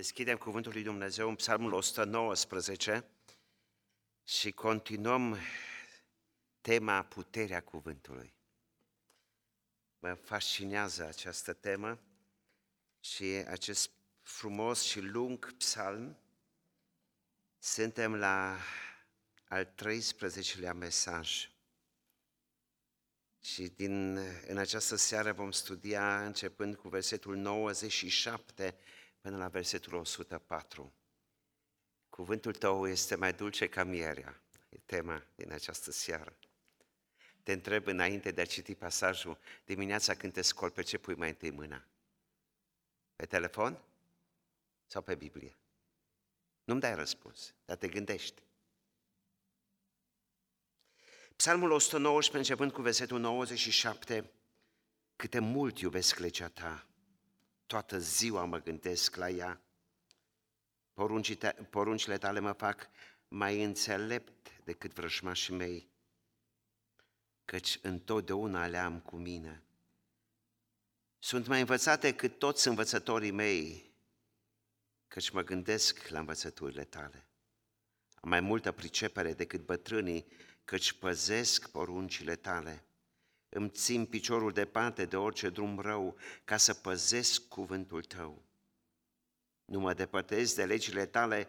Deschidem Cuvântul lui Dumnezeu în Psalmul 119 și continuăm tema puterea cuvântului. Mă fascinează această temă și acest frumos și lung psalm. Suntem la al 13-lea mesaj. Și din, în această seară vom studia începând cu versetul 97 până la versetul 104. Cuvântul tău este mai dulce ca mierea, e tema din această seară. Te întreb înainte de a citi pasajul, dimineața când te scoli, pe ce pui mai întâi mâna? Pe telefon sau pe Biblie? Nu-mi dai răspuns, dar te gândești. Psalmul 119, începând cu versetul 97, câte mult iubesc legea ta, toată ziua mă gândesc la ea. Poruncile tale mă fac mai înțelept decât vrăjmașii mei, căci întotdeauna le-am cu mine. Sunt mai învățate cât toți învățătorii mei, căci mă gândesc la învățăturile tale. Am mai multă pricepere decât bătrânii, căci păzesc poruncile tale îmi țin piciorul departe de orice drum rău, ca să păzesc cuvântul tău. Nu mă depărtez de legile tale,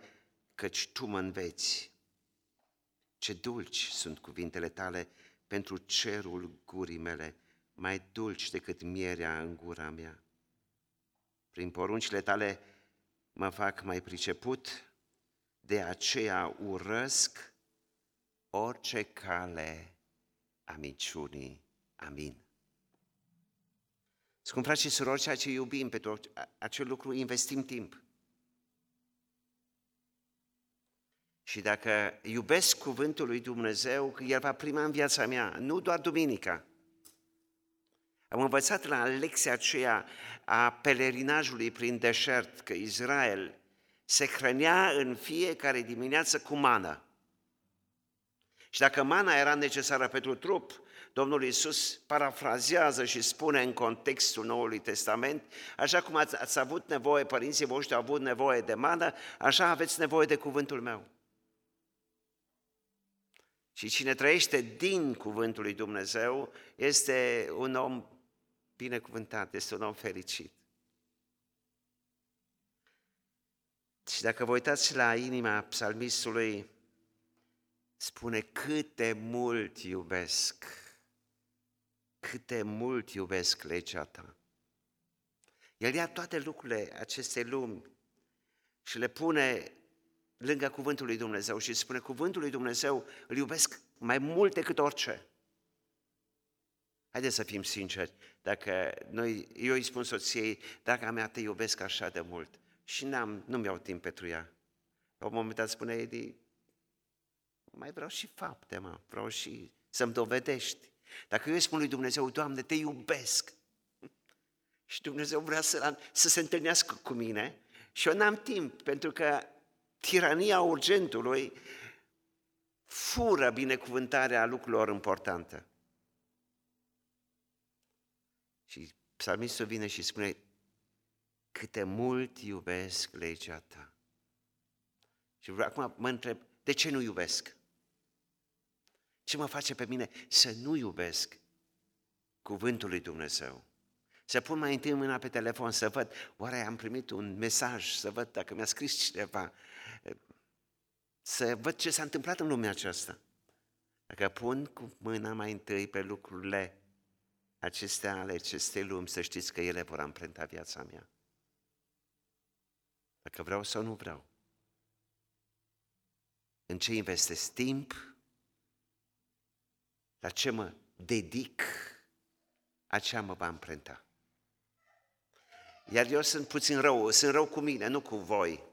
căci tu mă înveți. Ce dulci sunt cuvintele tale pentru cerul gurii mele, mai dulci decât mierea în gura mea. Prin poruncile tale mă fac mai priceput, de aceea urăsc orice cale a minciunii. Amin. Scump frați și surori, ceea ce iubim pentru acel lucru, investim timp. Și dacă iubesc cuvântul lui Dumnezeu, El va prima în viața mea, nu doar duminica. Am învățat la lecția aceea a pelerinajului prin deșert că Israel se hrănea în fiecare dimineață cu mană. Și dacă mana era necesară pentru trup, Domnul Iisus parafrazează și spune în contextul Noului Testament, așa cum ați, ați avut nevoie, părinții voștri au avut nevoie de mană, așa aveți nevoie de cuvântul meu. Și cine trăiește din cuvântul lui Dumnezeu este un om binecuvântat, este un om fericit. Și dacă vă uitați la inima psalmistului, spune cât de mult iubesc cât de mult iubesc legea ta. El ia toate lucrurile acestei lumi și le pune lângă cuvântul lui Dumnezeu și spune cuvântul lui Dumnezeu îl iubesc mai mult decât orice. Haideți să fim sinceri, dacă noi, eu îi spun soției, dacă a mea te iubesc așa de mult și n-am, nu mi-au timp pentru ea. La un moment dat spune Edi, mai vreau și fapte, mă, vreau și să-mi dovedești. Dacă eu îi spun lui Dumnezeu, Doamne, te iubesc, și Dumnezeu vrea să, să se întâlnească cu mine și eu n-am timp, pentru că tirania urgentului fură binecuvântarea lucrurilor importante. Și psalmistul vine și spune, câte mult iubesc legea ta. Și acum mă întreb, de ce nu iubesc? Ce mă face pe mine să nu iubesc cuvântul lui Dumnezeu? Să pun mai întâi mâna pe telefon să văd, oare am primit un mesaj, să văd dacă mi-a scris cineva, să văd ce s-a întâmplat în lumea aceasta. Dacă pun cu mâna mai întâi pe lucrurile acestea ale acestei lumi, să știți că ele vor amprenta viața mea. Dacă vreau sau nu vreau. În ce investesc timp, la ce mă dedic, aceea mă va amprenta. Iar eu sunt puțin rău, sunt rău cu mine, nu cu voi.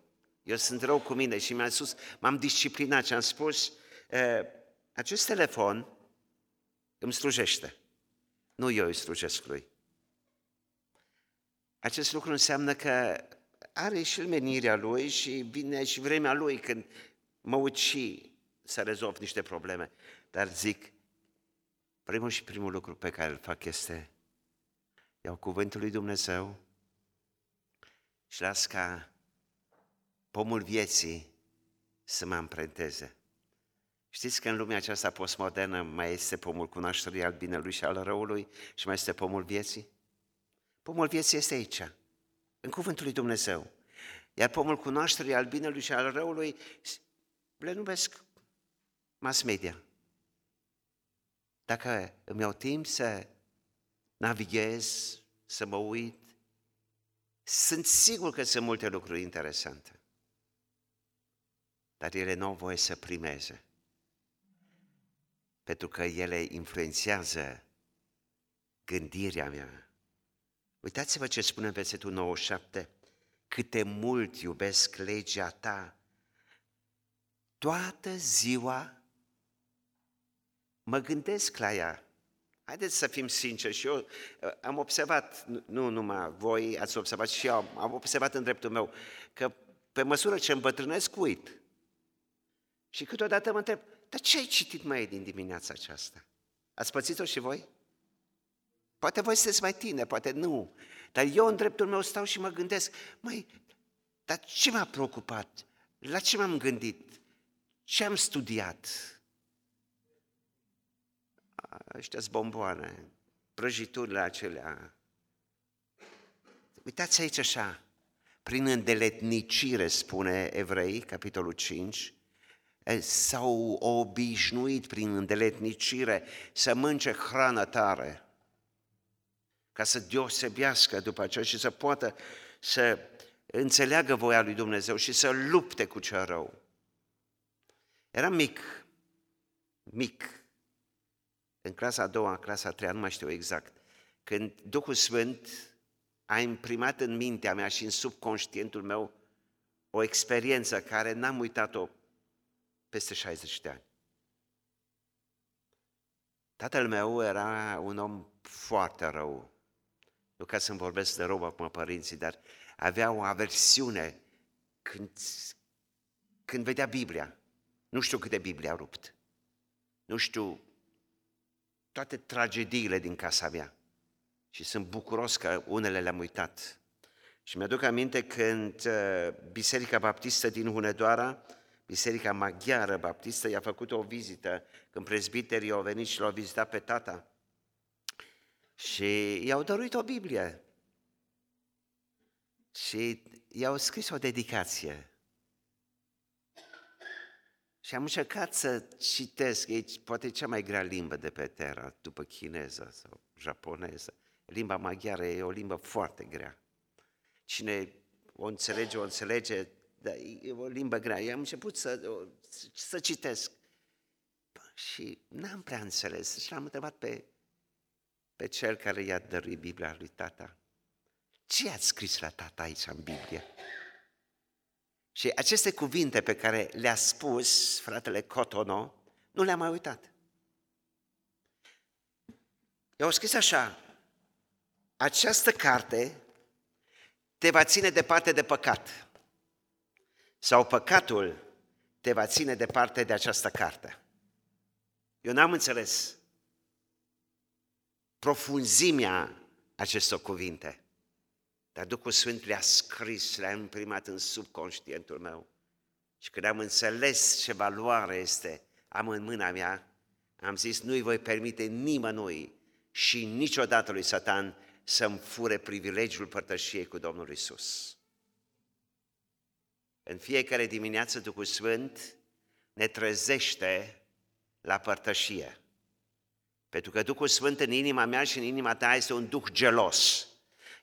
Eu sunt rău cu mine și mi-am spus, m-am disciplinat și am spus, acest telefon îmi slujește. Nu eu îi slujesc lui. Acest lucru înseamnă că are și menirea lui și vine și vremea lui când mă uit și să rezolv niște probleme. Dar zic, Primul și primul lucru pe care îl fac este iau cuvântul lui Dumnezeu și las ca pomul vieții să mă amprenteze. Știți că în lumea aceasta postmodernă mai este pomul cunoașterii al binelui și al răului și mai este pomul vieții? Pomul vieții este aici, în cuvântul lui Dumnezeu. Iar pomul cunoașterii al binelui și al răului le numesc mass media. Dacă îmi iau timp să navighez, să mă uit, sunt sigur că sunt multe lucruri interesante. Dar ele nu au voie să primeze. Pentru că ele influențează gândirea mea. Uitați-vă ce spune în versetul 97. Câte mult iubesc legea ta, toată ziua mă gândesc la ea. Haideți să fim sinceri și eu uh, am observat, nu numai voi ați observat și eu am observat în dreptul meu, că pe măsură ce îmbătrânesc, uit. Și câteodată mă întreb, dar ce ai citit mai din dimineața aceasta? Ați pățit-o și voi? Poate voi sunteți mai tine, poate nu. Dar eu în dreptul meu stau și mă gândesc, măi, dar ce m-a preocupat? La ce m-am gândit? Ce am studiat? Ăștia bomboane, prăjiturile acelea. Uitați aici așa, prin îndeletnicire, spune Evrei, capitolul 5, s-au obișnuit prin îndeletnicire să mânce hrană tare, ca să deosebească după aceea și să poată să înțeleagă voia lui Dumnezeu și să lupte cu cea rău. Eram mic, mic, în clasa a doua, clasa a treia, nu mai știu exact, când Duhul Sfânt a imprimat în mintea mea și în subconștientul meu o experiență care n-am uitat-o peste 60 de ani. Tatăl meu era un om foarte rău. Nu ca să-mi vorbesc de rău acum părinții, dar avea o aversiune când, când vedea Biblia. Nu știu câte Biblia a rupt. Nu știu toate tragediile din casa mea. Și sunt bucuros că unele le-am uitat. Și mi-aduc aminte când uh, Biserica Baptistă din Hunedoara, Biserica Maghiară Baptistă, i-a făcut o vizită când prezbiterii au venit și l-au vizitat pe tata. Și i-au dăruit o Biblie. Și i-au scris o dedicație. Și am încercat să citesc, e poate cea mai grea limbă de pe Terra, după chineză sau japoneză. Limba maghiară e o limbă foarte grea. Cine o înțelege, o înțelege, dar e o limbă grea. Eu am început să, să citesc. Și n-am prea înțeles. Și l-am întrebat pe, pe cel care i-a dăruit Biblia lui tata. Ce ați scris la tata aici în Biblie? Și aceste cuvinte pe care le-a spus fratele Cotono, nu le-am mai uitat. Eu scris așa, această carte te va ține departe de păcat sau păcatul te va ține departe de această carte. Eu n-am înțeles profunzimea acestor cuvinte. Dar Duhul Sfânt le-a scris, le-a imprimat în subconștientul meu. Și când am înțeles ce valoare este, am în mâna mea, am zis, nu-i voi permite nimănui și niciodată lui Satan să-mi fure privilegiul părtășiei cu Domnul Isus. În fiecare dimineață Duhul Sfânt ne trezește la părtășie. Pentru că Duhul Sfânt în inima mea și în inima ta este un duh gelos.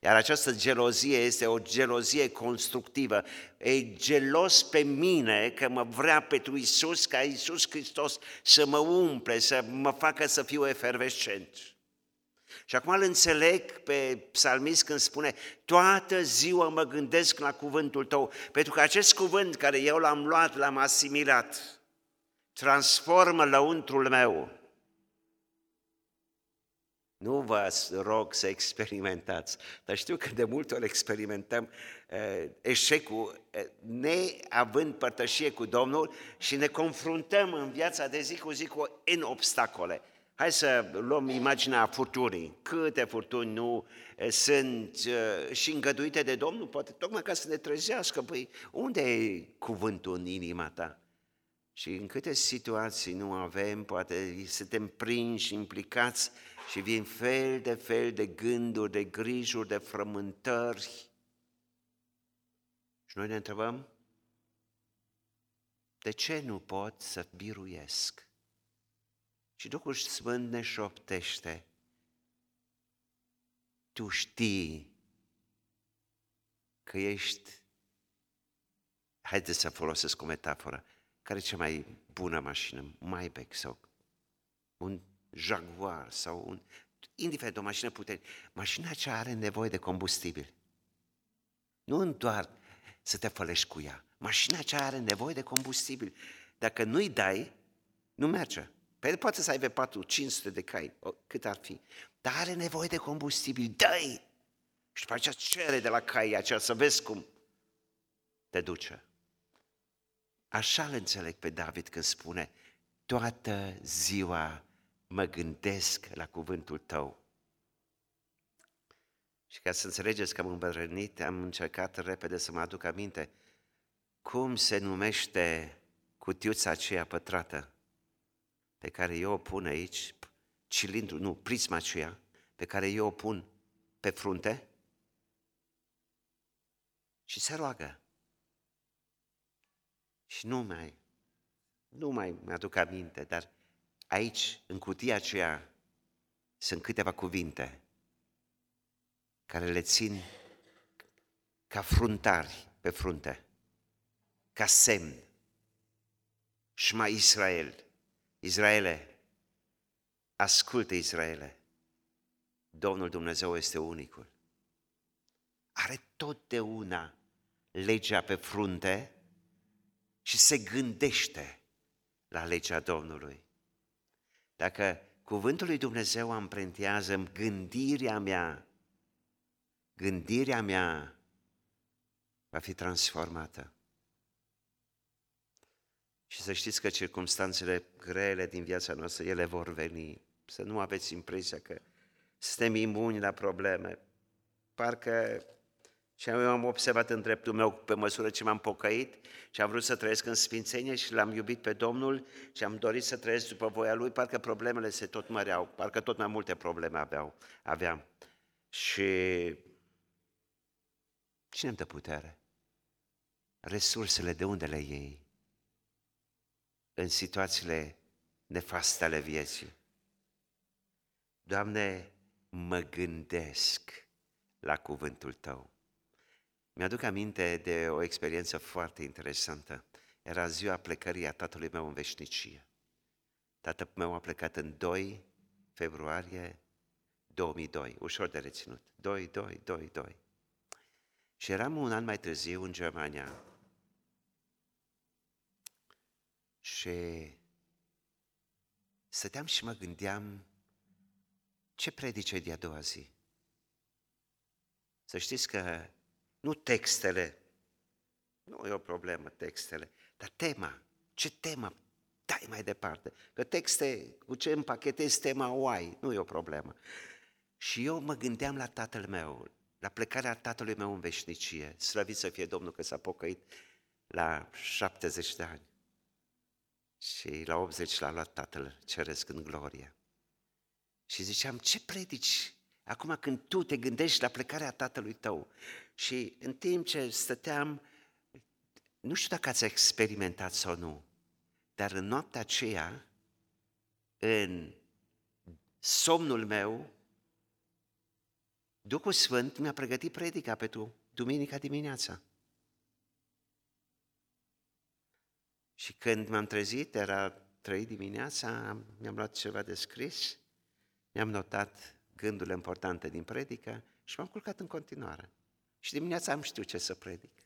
Iar această gelozie este o gelozie constructivă. E gelos pe mine că mă vrea pentru Isus, ca Isus Hristos să mă umple, să mă facă să fiu efervescent. Și acum îl înțeleg pe psalmist când spune, toată ziua mă gândesc la cuvântul tău, pentru că acest cuvânt care eu l-am luat, l-am asimilat, transformă lăuntrul meu nu vă rog să experimentați, dar știu că de multe ori experimentăm uh, eșecul uh, neavând părtășie cu Domnul și ne confruntăm în viața de zi cu zi cu în obstacole. Hai să luăm imaginea furtunii. Câte furtuni nu eh, sunt eh, și îngăduite de Domnul, poate tocmai ca să ne trezească. Păi unde e cuvântul în inima ta? Și în câte situații nu avem, poate suntem prinși, implicați și vin fel de fel de gânduri, de grijuri, de frământări. Și noi ne întrebăm, de ce nu pot să biruiesc? Și Duhul Sfânt ne șoptește, tu știi că ești, haideți să folosesc o metaforă, care e cea mai bună mașină? Maybach sau un Jaguar sau un... Indiferent, o mașină puternică. Mașina aceea are nevoie de combustibil. Nu doar să te fălești cu ea. Mașina aceea are nevoie de combustibil. Dacă nu-i dai, nu merge. Pe poate să aibă 4 500 de cai, cât ar fi. Dar are nevoie de combustibil. Dai! Și după aceea cere de la caii aceea să vezi cum te duce. Așa îl înțeleg pe David când spune, toată ziua mă gândesc la cuvântul tău. Și ca să înțelegeți că am îmbătrânit, am încercat repede să mă aduc aminte cum se numește cutiuța aceea pătrată pe care eu o pun aici, cilindru, nu, prisma aceea, pe care eu o pun pe frunte și se roagă. Și nu mai, nu mai mi-aduc aminte, dar aici, în cutia aceea, sunt câteva cuvinte care le țin ca fruntari pe frunte, ca semn. Shma Israel, Israele, ascultă Israele, Domnul Dumnezeu este unicul. Are totdeauna legea pe frunte și se gândește la legea Domnului. Dacă cuvântul lui Dumnezeu amprentează gândirea mea, gândirea mea va fi transformată. Și să știți că circumstanțele grele din viața noastră, ele vor veni. Să nu aveți impresia că suntem imuni la probleme. Parcă și eu am observat în dreptul meu pe măsură ce m-am pocăit și am vrut să trăiesc în sfințenie și l-am iubit pe Domnul și am dorit să trăiesc după voia Lui, parcă problemele se tot măreau, parcă tot mai multe probleme aveau, aveam. Și cine îmi dă putere? Resursele de unde le iei? În situațiile nefaste ale vieții. Doamne, mă gândesc la cuvântul Tău. Mi-aduc aminte de o experiență foarte interesantă. Era ziua plecării a tatălui meu în veșnicie. Tatăl meu a plecat în 2 februarie 2002, ușor de reținut. 2, 2, 2, 2. Și eram un an mai târziu în Germania. Și stăteam și mă gândeam ce predice de a doua zi. Să știți că nu textele. Nu e o problemă textele, dar tema. Ce temă dai mai departe? Că texte, cu ce împachetezi tema o ai, nu e o problemă. Și eu mă gândeam la tatăl meu, la plecarea tatălui meu în veșnicie. Slăvit să fie Domnul că s-a pocăit la 70 de ani. Și la 80 l-a luat tatăl ceresc în glorie. Și ziceam, ce predici acum când tu te gândești la plecarea tatălui tău și în timp ce stăteam, nu știu dacă ați experimentat sau nu, dar în noaptea aceea, în somnul meu, Duhul Sfânt mi-a pregătit predica pe tu, duminica dimineața. Și când m-am trezit, era trei dimineața, mi-am luat ceva de scris, mi-am notat gândurile importante din predică și m-am culcat în continuare. Și dimineața am știut ce să predic.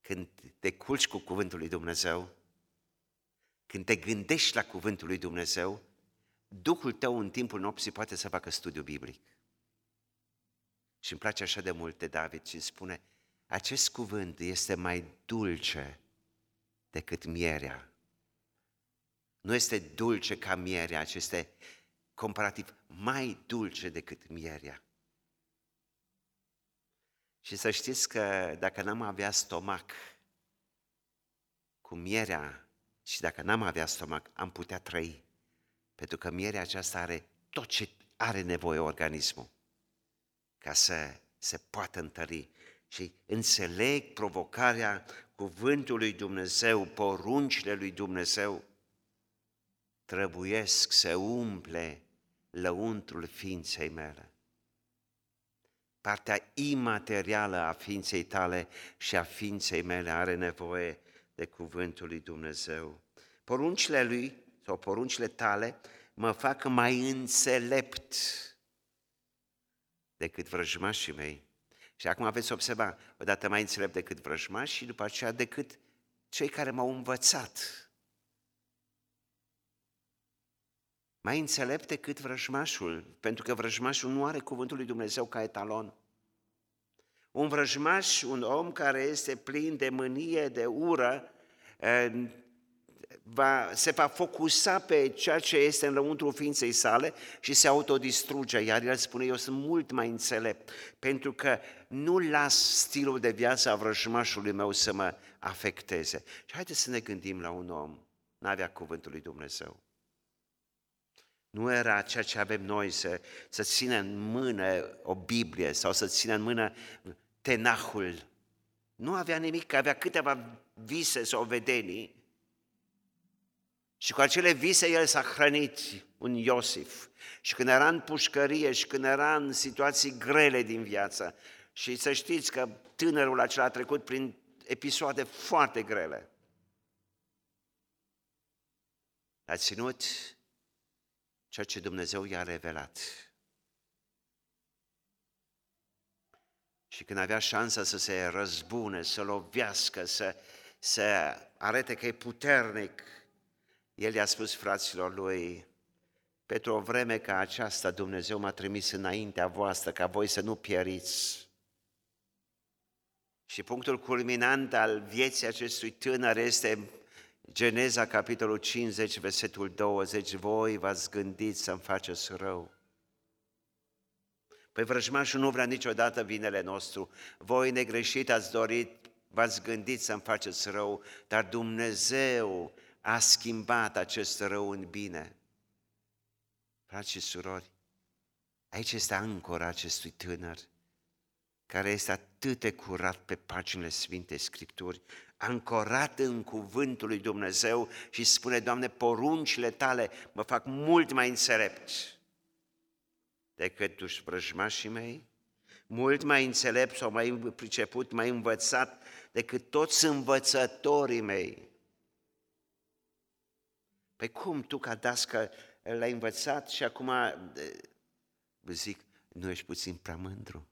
Când te culci cu cuvântul lui Dumnezeu, când te gândești la cuvântul lui Dumnezeu, Duhul tău în timpul nopții poate să facă studiu biblic. Și îmi place așa de mult de David și spune, acest cuvânt este mai dulce decât mierea. Nu este dulce ca mierea, ci este comparativ mai dulce decât mierea. Și să știți că dacă n-am avea stomac cu mierea și dacă n-am avea stomac, am putea trăi. Pentru că mierea aceasta are tot ce are nevoie organismul ca să se poată întări. Și înțeleg provocarea cuvântului Dumnezeu, poruncile lui Dumnezeu, trebuiesc să umple lăuntrul ființei mele. Partea imaterială a ființei tale și a ființei mele are nevoie de cuvântul lui Dumnezeu. Poruncile lui sau poruncile tale mă fac mai înțelept decât vrăjmașii mei. Și acum aveți observa, odată mai înțelept decât vrăjmași și după aceea decât cei care m-au învățat. Mai înțelept decât vrăjmașul, pentru că vrăjmașul nu are cuvântul lui Dumnezeu ca etalon. Un vrăjmaș, un om care este plin de mânie, de ură, va, se va focusa pe ceea ce este în lăuntru ființei sale și se autodistruge, iar el spune, eu sunt mult mai înțelept, pentru că nu las stilul de viață a vrăjmașului meu să mă afecteze. Și haideți să ne gândim la un om, n-avea cuvântul lui Dumnezeu. Nu era ceea ce avem noi să, să țină în mână o Biblie sau să țină în mână tenahul. Nu avea nimic, avea câteva vise sau vedenii și cu acele vise el s-a hrănit un Iosif. Și când era în pușcărie și când era în situații grele din viață, și să știți că tânărul acela a trecut prin episoade foarte grele. A ținut ceea ce Dumnezeu i-a revelat. Și când avea șansa să se răzbune, să lovească, să, să arate că e puternic, el i-a spus fraților lui, pentru o vreme ca aceasta Dumnezeu m-a trimis înaintea voastră ca voi să nu pieriți. Și punctul culminant al vieții acestui tânăr este Geneza, capitolul 50, versetul 20, voi v-ați gândit să-mi faceți rău. Păi vrăjmașul nu vrea niciodată vinele nostru. Voi negreșit ați dorit, v-ați gândit să-mi faceți rău, dar Dumnezeu a schimbat acest rău în bine. Frați și surori, aici este ancora acestui tânăr, care este atât de curat pe paginile Sfintei Scripturi, ancorat în cuvântul lui Dumnezeu și spune, Doamne, poruncile tale mă fac mult mai înțelept decât duși vrăjmașii mei, mult mai înțelept sau mai priceput, mai învățat decât toți învățătorii mei. Păi cum tu ca dască l-ai învățat și acum zic, nu ești puțin prea mândru?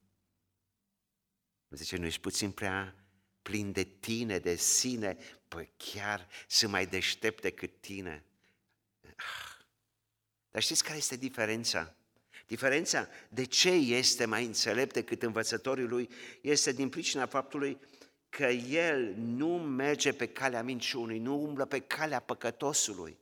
Zice, nu ești puțin prea plin de tine, de sine? Păi chiar sunt mai deștept decât tine. Ah. Dar știți care este diferența? Diferența de ce este mai înțelept decât învățătorii lui este din pricina faptului că el nu merge pe calea minciunii, nu umblă pe calea păcătosului.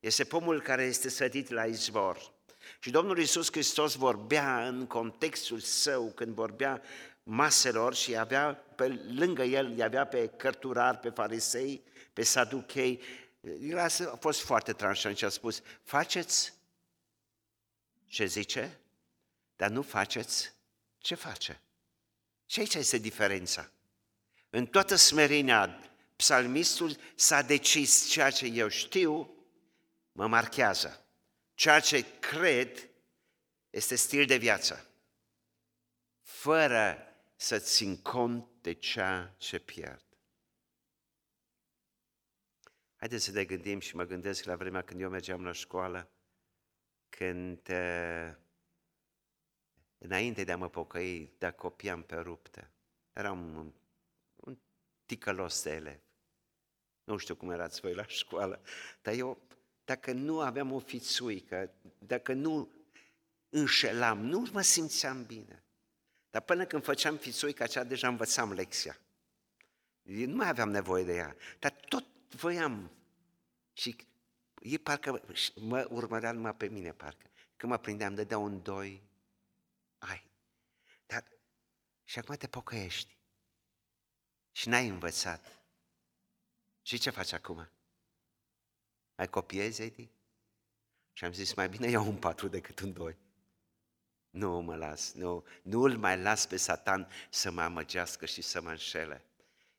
Este pomul care este sădit la izvor. Și Domnul Iisus Hristos vorbea în contextul său, când vorbea maselor și avea pe lângă el, avea pe cărturari, pe farisei, pe saduchei. El a fost foarte tranșant și a spus, faceți ce zice, dar nu faceți ce face. Și aici este diferența. În toată smerenia, psalmistul s-a decis ceea ce eu știu, mă marchează. Ceea ce cred este stil de viață, fără să țin cont de ceea ce pierd. Haideți să ne gândim și mă gândesc la vremea când eu mergeam la școală, când uh, înainte de a mă pocăi, de a copiam pe ruptă, eram un, un ticălos de elev. Nu știu cum erați voi la școală, dar eu dacă nu aveam o fițuică, dacă nu înșelam, nu mă simțeam bine. Dar până când făceam fițuica aceea, deja învățam lecția. Eu nu mai aveam nevoie de ea, dar tot voiam. Și e parcă mă urmărea numai pe mine, parcă. Când mă prindeam, dădea un doi, ai. Dar și acum te pocăiești. Și n-ai învățat. Și ce faci acum? Mai copiezi, Edi? Și am zis, mai bine iau un patru decât un doi. Nu mă las, nu, nu îl mai las pe Satan să mă amăgească și să mă înșele.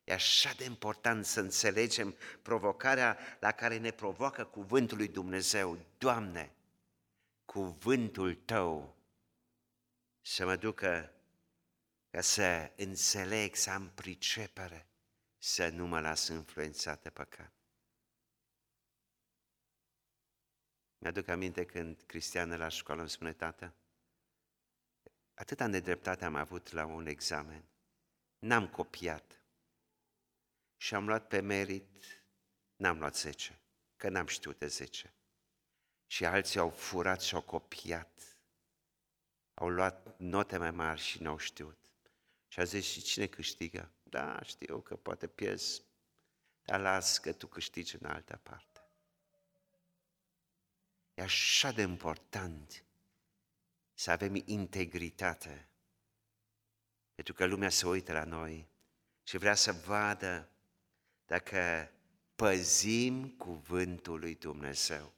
E așa de important să înțelegem provocarea la care ne provoacă cuvântul lui Dumnezeu. Doamne, cuvântul Tău să mă ducă ca să înțeleg, să am pricepere, să nu mă las influențat de păcat. Mi-aduc aminte când Cristian la școală îmi spune, tată, atâta nedreptate am avut la un examen. N-am copiat. Și am luat pe merit, n-am luat 10, că n-am știut de 10. Și alții au furat și au copiat. Au luat note mai mari și n-au știut. Și a zis, și cine câștigă? Da, știu că poate pierzi, dar las că tu câștigi în altă parte. E așa de important să avem integritate. Pentru că lumea se uită la noi și vrea să vadă dacă păzim cuvântul lui Dumnezeu.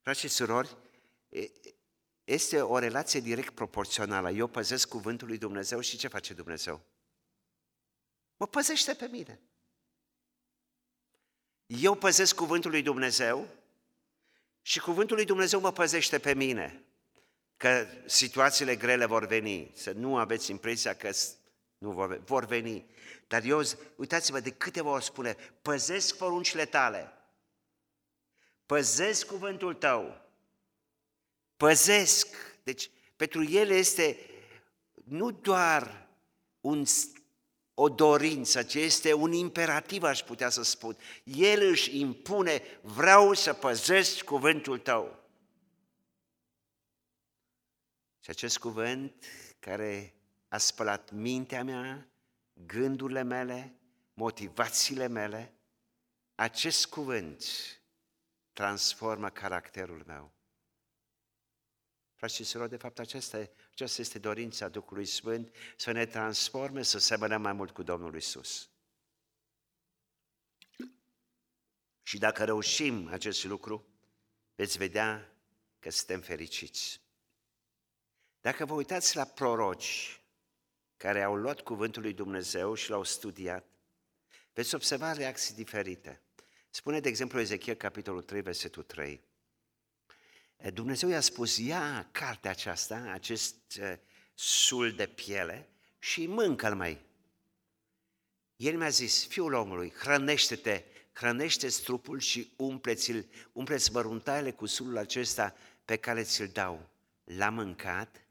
Frați și surori, este o relație direct proporțională. Eu păzesc cuvântul lui Dumnezeu și ce face Dumnezeu? Mă păzește pe mine. Eu păzesc cuvântul lui Dumnezeu și cuvântul lui Dumnezeu mă păzește pe mine că situațiile grele vor veni, să nu aveți impresia că nu vor, vor veni. Dar eu, uitați-vă de câte ori spune, păzesc poruncile tale, păzesc cuvântul tău, păzesc. Deci, pentru el este nu doar un, o dorință, ci este un imperativ, aș putea să spun. El își impune, vreau să păzesc cuvântul tău. Și acest cuvânt care a spălat mintea mea, gândurile mele, motivațiile mele, acest cuvânt transformă caracterul meu. Frați și surori, de fapt, aceasta, aceasta este dorința Duhului Sfânt, să ne transforme, să semănăm mai mult cu Domnul Isus. Și dacă reușim acest lucru, veți vedea că suntem fericiți. Dacă vă uitați la proroci care au luat cuvântul lui Dumnezeu și l-au studiat, veți observa reacții diferite. Spune, de exemplu, Ezechiel, capitolul 3, versetul 3. Dumnezeu i-a spus, ia cartea aceasta, acest sul de piele și mâncă-l mai. El mi-a zis, fiul omului, hrănește-te, hrănește-ți trupul și umpleți-l, umpleți măruntaile cu sulul acesta pe care ți-l dau. L-a mâncat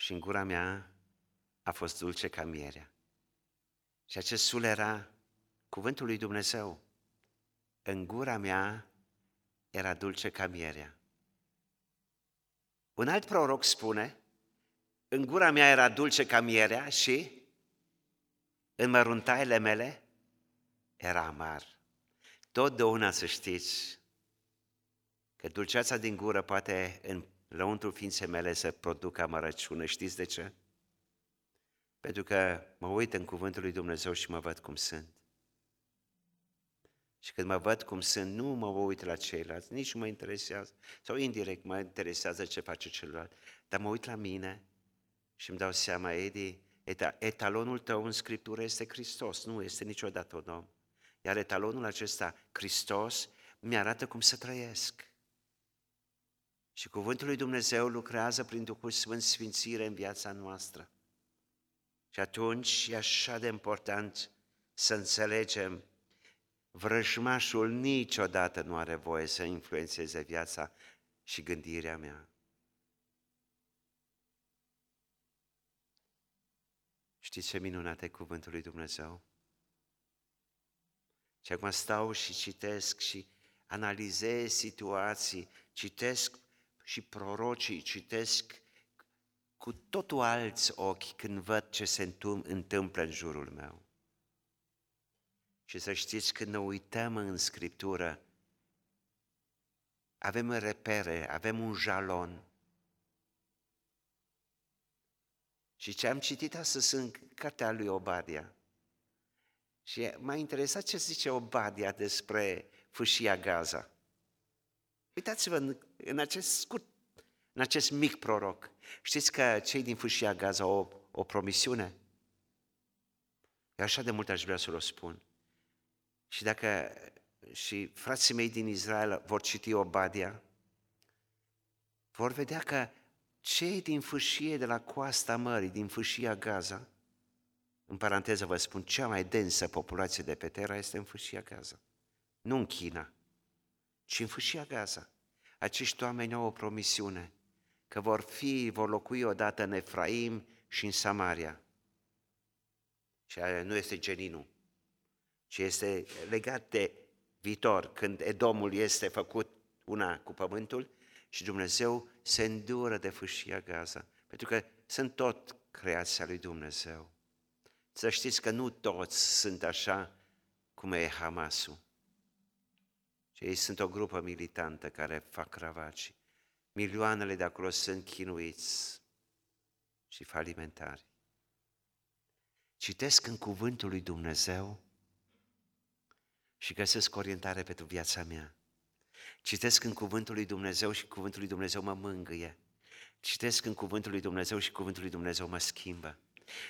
și în gura mea a fost dulce ca mierea. Și acest sul era cuvântul lui Dumnezeu. În gura mea era dulce ca mierea. Un alt proroc spune, în gura mea era dulce ca mierea și în măruntaile mele era amar. Totdeauna să știți că dulceața din gură poate în lăuntru ființei mele să producă amărăciune. Știți de ce? Pentru că mă uit în cuvântul lui Dumnezeu și mă văd cum sunt. Și când mă văd cum sunt, nu mă uit la ceilalți, nici nu mă interesează, sau indirect mă interesează ce face celălalt, dar mă uit la mine și îmi dau seama, Edi, etalonul tău în Scriptură este Hristos, nu este niciodată un om. Iar etalonul acesta, Hristos, mi-arată cum să trăiesc. Și cuvântul lui Dumnezeu lucrează prin Duhul Sfânt Sfințire în viața noastră. Și atunci e așa de important să înțelegem vrăjmașul niciodată nu are voie să influențeze viața și gândirea mea. Știți ce minunat e cuvântul lui Dumnezeu? Și acum stau și citesc și analizez situații, citesc și prorocii citesc cu totul alți ochi când văd ce se întâmplă în jurul meu. Și să știți, când ne uităm în Scriptură, avem repere, avem un jalon. Și ce am citit astăzi în cartea lui Obadia. Și m-a interesat ce zice Obadia despre fâșia Gaza. Uitați-vă în, în acest scurt, în acest mic proroc. Știți că cei din fâșia Gaza au o, o promisiune? Eu așa de mult aș vrea să o spun. Și dacă și frații mei din Israel vor citi Obadia, vor vedea că cei din fâșie de la coasta mării, din fâșia Gaza, în paranteză vă spun, cea mai densă populație de pe Terra este în fâșia Gaza. Nu în China, ci în fâșia Gaza. Acești oameni au o promisiune că vor fi, vor locui odată în Efraim și în Samaria. Și nu este geninul, ci este legat de viitor, când Edomul este făcut una cu pământul și Dumnezeu se îndură de fâșia Gaza, pentru că sunt tot creația lui Dumnezeu. Să știți că nu toți sunt așa cum e Hamasul. Și ei sunt o grupă militantă care fac ravagii. Milioanele de acolo sunt chinuiți și falimentari. Citesc în cuvântul lui Dumnezeu și găsesc orientare pentru viața mea. Citesc în cuvântul lui Dumnezeu și cuvântul lui Dumnezeu mă mângâie. Citesc în cuvântul lui Dumnezeu și cuvântul lui Dumnezeu mă schimbă.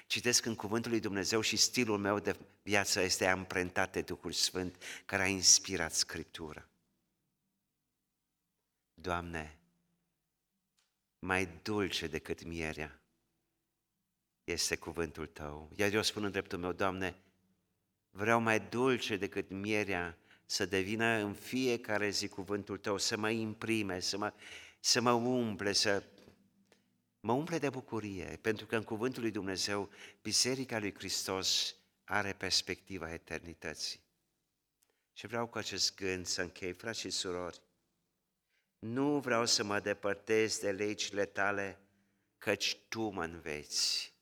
Citesc în cuvântul lui Dumnezeu și stilul meu de viață este amprentat de Duhul Sfânt care a inspirat Scriptura. Doamne, mai dulce decât mierea este cuvântul Tău. Iar eu spun în dreptul meu, Doamne, vreau mai dulce decât mierea să devină în fiecare zi cuvântul Tău, să mă imprime, să mă, să mă umple, să mă umple de bucurie, pentru că în cuvântul lui Dumnezeu, Biserica lui Hristos are perspectiva eternității. Și vreau cu acest gând să închei, frați și surori, nu vreau să mă depărtez de legile tale, căci tu mă înveți.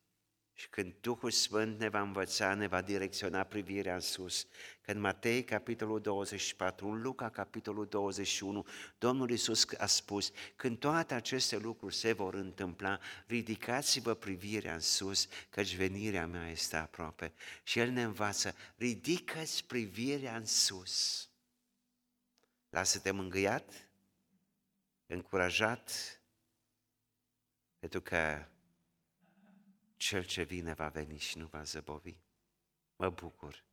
Și când Duhul Sfânt ne va învăța, ne va direcționa privirea în sus. Când Matei, capitolul 24, în Luca, capitolul 21, Domnul Iisus a spus, când toate aceste lucruri se vor întâmpla, ridicați-vă privirea în sus, căci venirea mea este aproape. Și El ne învață, ridică-ți privirea în sus. Lasă-te mângâiat, încurajat, pentru că cel ce vine va veni și nu va zăbovi. Mă bucur.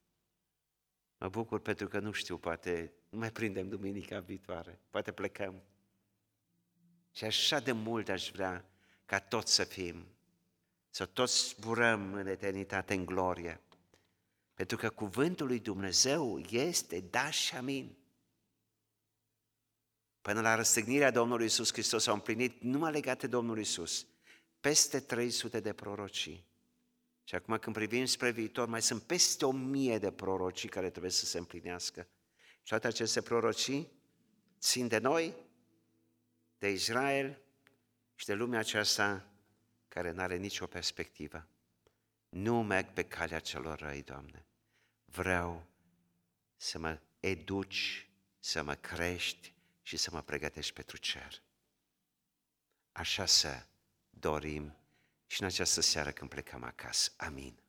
Mă bucur pentru că nu știu, poate nu mai prindem duminica viitoare, poate plecăm. Și așa de mult aș vrea ca toți să fim, să toți zburăm în eternitate în glorie. Pentru că cuvântul lui Dumnezeu este daș și amin. Până la răstignirea Domnului Isus Hristos au împlinit numai legate Domnului Isus peste 300 de prorocii. Și acum când privim spre viitor, mai sunt peste o mie de prorocii care trebuie să se împlinească. Și toate aceste prorocii țin de noi, de Israel și de lumea aceasta care nu are nicio perspectivă. Nu merg pe calea celor răi, Doamne. Vreau să mă educi, să mă crești și să mă pregătești pentru cer. Așa să dorim și în această seară când plecăm acasă. Amin.